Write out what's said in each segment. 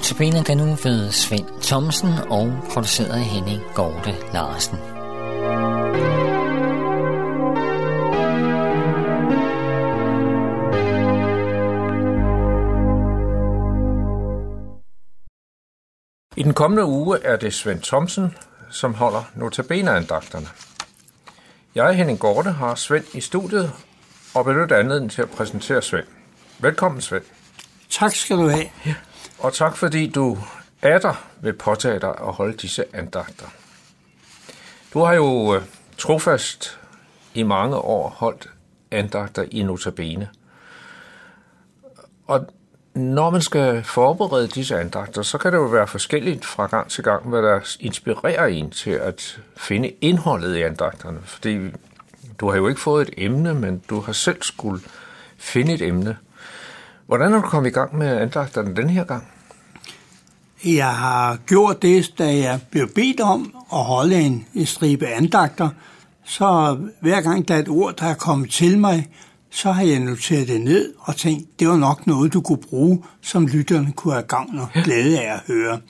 Notabene kan nu ved Svend Thomsen og produceret af Henning Gorte Larsen. I den kommende uge er det Svend Thomsen, som holder notabene-andagterne. Jeg, Henning Gorte, har Svend i studiet og benytter anledningen til at præsentere Svend. Velkommen, Svend. Tak skal du have. Ja. Og tak fordi du er der vil påtage dig at holde disse andagter. Du har jo øh, trofast i mange år holdt andagter i Notabene. Og når man skal forberede disse andagter, så kan det jo være forskelligt fra gang til gang, hvad der inspirerer en til at finde indholdet i andagterne. Fordi du har jo ikke fået et emne, men du har selv skulle finde et emne. Hvordan er du kommet i gang med andagterne den her gang? Jeg har gjort det, da jeg blev bedt om at holde en, en stribe andagter. Så hver gang der er et ord, der er kommet til mig, så har jeg noteret det ned og tænkt, det var nok noget, du kunne bruge, som lytterne kunne have gavn og glæde af at høre.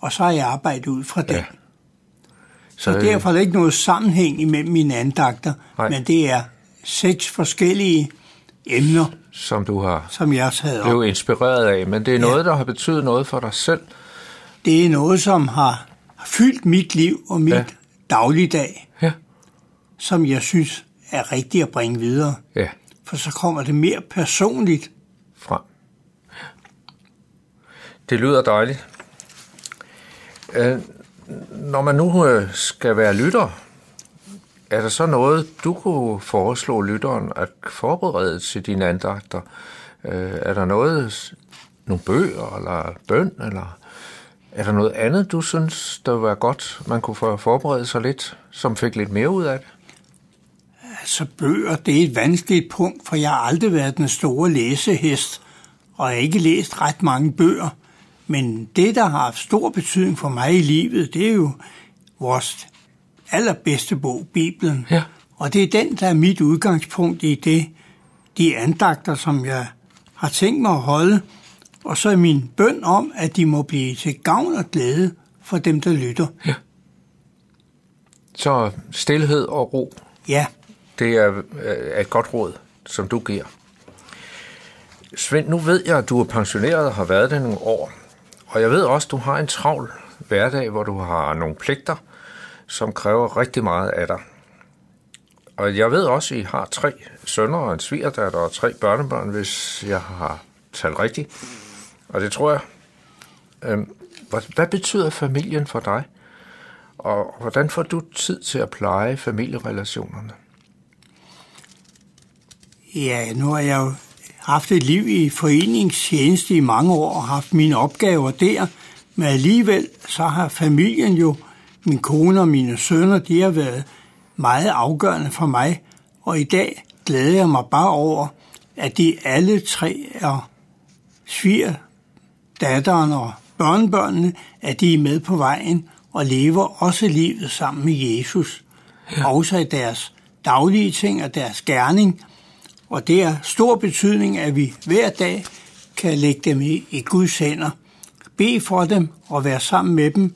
Og så har jeg arbejdet ud fra det. Ja. Så, så derfor er der ikke noget sammenhæng imellem mine andagter, Nej. men det er seks forskellige emner, som du har som jeg har blevet inspireret af, men det er noget, ja. der har betydet noget for dig selv. Det er noget, som har fyldt mit liv og mit ja. dagligdag, ja. som jeg synes er rigtigt at bringe videre. Ja. For så kommer det mere personligt frem. Det lyder dejligt. Øh, når man nu øh, skal være lytter, er der så noget, du kunne foreslå lytteren at forberede til dine andagter? Øh, er der noget, nogle bøger eller bøn, eller er der noget andet, du synes, der var godt, man kunne forberede sig lidt, som fik lidt mere ud af det? Altså bøger, det er et vanskeligt punkt, for jeg har aldrig været den store læsehest, og jeg har ikke læst ret mange bøger. Men det, der har haft stor betydning for mig i livet, det er jo vores allerbedste bog, Bibelen. Ja. Og det er den, der er mit udgangspunkt i det, de andagter, som jeg har tænkt mig at holde. Og så er min bøn om, at de må blive til gavn og glæde for dem, der lytter. Ja. Så stillhed og ro. Ja. Det er et godt råd, som du giver. Svend, nu ved jeg, at du er pensioneret og har været det nogle år. Og jeg ved også, at du har en travl hverdag, hvor du har nogle pligter, som kræver rigtig meget af dig. Og jeg ved også, at I har tre sønner og en svigerdatter og tre børnebørn, hvis jeg har talt rigtigt. Og det tror jeg. Øhm, hvad betyder familien for dig? Og hvordan får du tid til at pleje familierelationerne? Ja, nu har jeg jo haft et liv i foreningstjeneste i mange år og haft mine opgaver der, men alligevel så har familien jo, min kone og mine sønner, de har været meget afgørende for mig, og i dag glæder jeg mig bare over, at de alle tre er sviger, datteren og børnebørnene, at de er med på vejen og lever også livet sammen med Jesus. Ja. Også i deres daglige ting og deres gerning – og det er stor betydning, at vi hver dag kan lægge dem i, i Guds hænder, bede for dem og være sammen med dem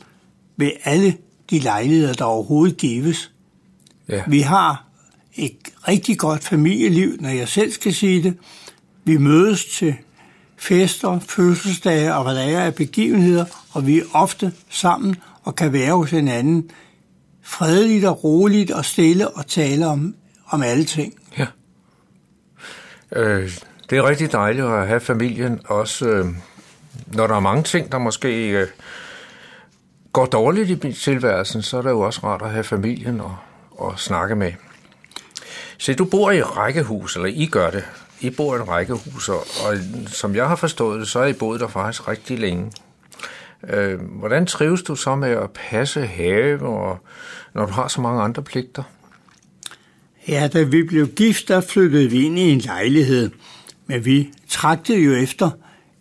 ved alle de lejligheder, der overhovedet gives. Ja. Vi har et rigtig godt familieliv, når jeg selv skal sige det. Vi mødes til fester, fødselsdage og hvad der er af begivenheder, og vi er ofte sammen og kan være hos hinanden fredeligt og roligt og stille og tale om, om alle ting. Ja. Øh, det er rigtig dejligt at have familien, også øh, når der er mange ting, der måske øh, går dårligt i tilværelsen, så er det jo også rart at have familien og, og snakke med. Se, du bor i rækkehus, eller I gør det. I bor i en rækkehus, og, og som jeg har forstået det, så er I boet der faktisk rigtig længe. Øh, hvordan trives du så med at passe have, og, når du har så mange andre pligter? Ja, da vi blev gift, der flyttede vi ind i en lejlighed. Men vi tragtede jo efter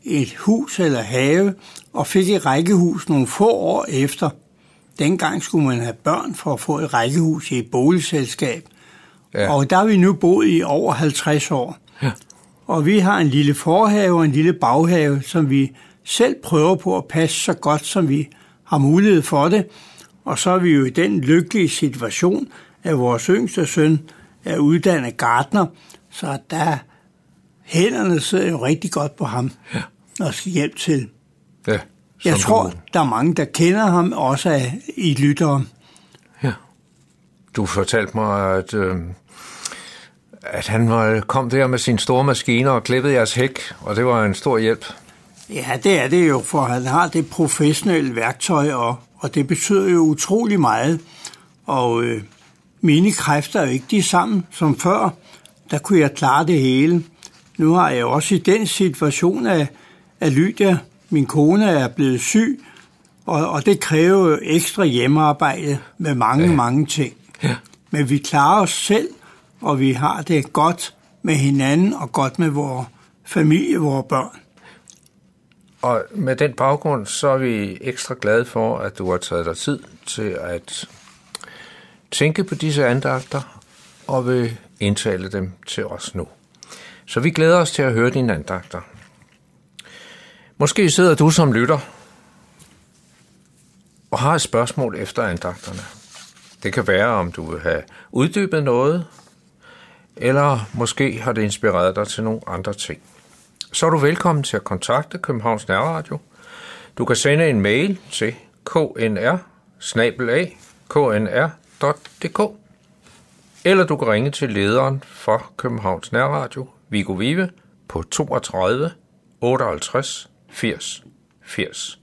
et hus eller have, og fik et rækkehus nogle få år efter. Dengang skulle man have børn for at få et rækkehus i et boligselskab. Ja. Og der har vi nu boet i over 50 år. Ja. Og vi har en lille forhave og en lille baghave, som vi selv prøver på at passe så godt, som vi har mulighed for det. Og så er vi jo i den lykkelige situation, at vores yngste søn er uddannet gartner, så der hænderne sidder jo rigtig godt på ham ja. og skal hjælpe til. Ja, Jeg tror, du... der er mange, der kender ham, også af i lyttere. Ja. Du fortalte mig, at, øh, at han var, kom der med sin store maskiner og klippede jeres hæk, og det var en stor hjælp. Ja, det er det jo, for han har det professionelle værktøj, og, og det betyder jo utrolig meget. Og øh, mine kræfter er jo ikke de samme som før. Der kunne jeg klare det hele. Nu har jeg også i den situation, at, at Lydia, min kone, er blevet syg, og, og det kræver jo ekstra hjemmearbejde med mange, ja. mange ting. Ja. Men vi klarer os selv, og vi har det godt med hinanden og godt med vores familie, vores børn. Og med den baggrund, så er vi ekstra glade for, at du har taget dig tid til at tænke på disse andagter og vil indtale dem til os nu. Så vi glæder os til at høre dine andagter. Måske sidder du som lytter og har et spørgsmål efter andagterne. Det kan være, om du vil have uddybet noget, eller måske har det inspireret dig til nogle andre ting. Så er du velkommen til at kontakte Københavns Nærradio. Du kan sende en mail til knr knr.dk eller du kan ringe til lederen for Københavns Nærradio, Viggo Vive, på 32 58 fees, fees.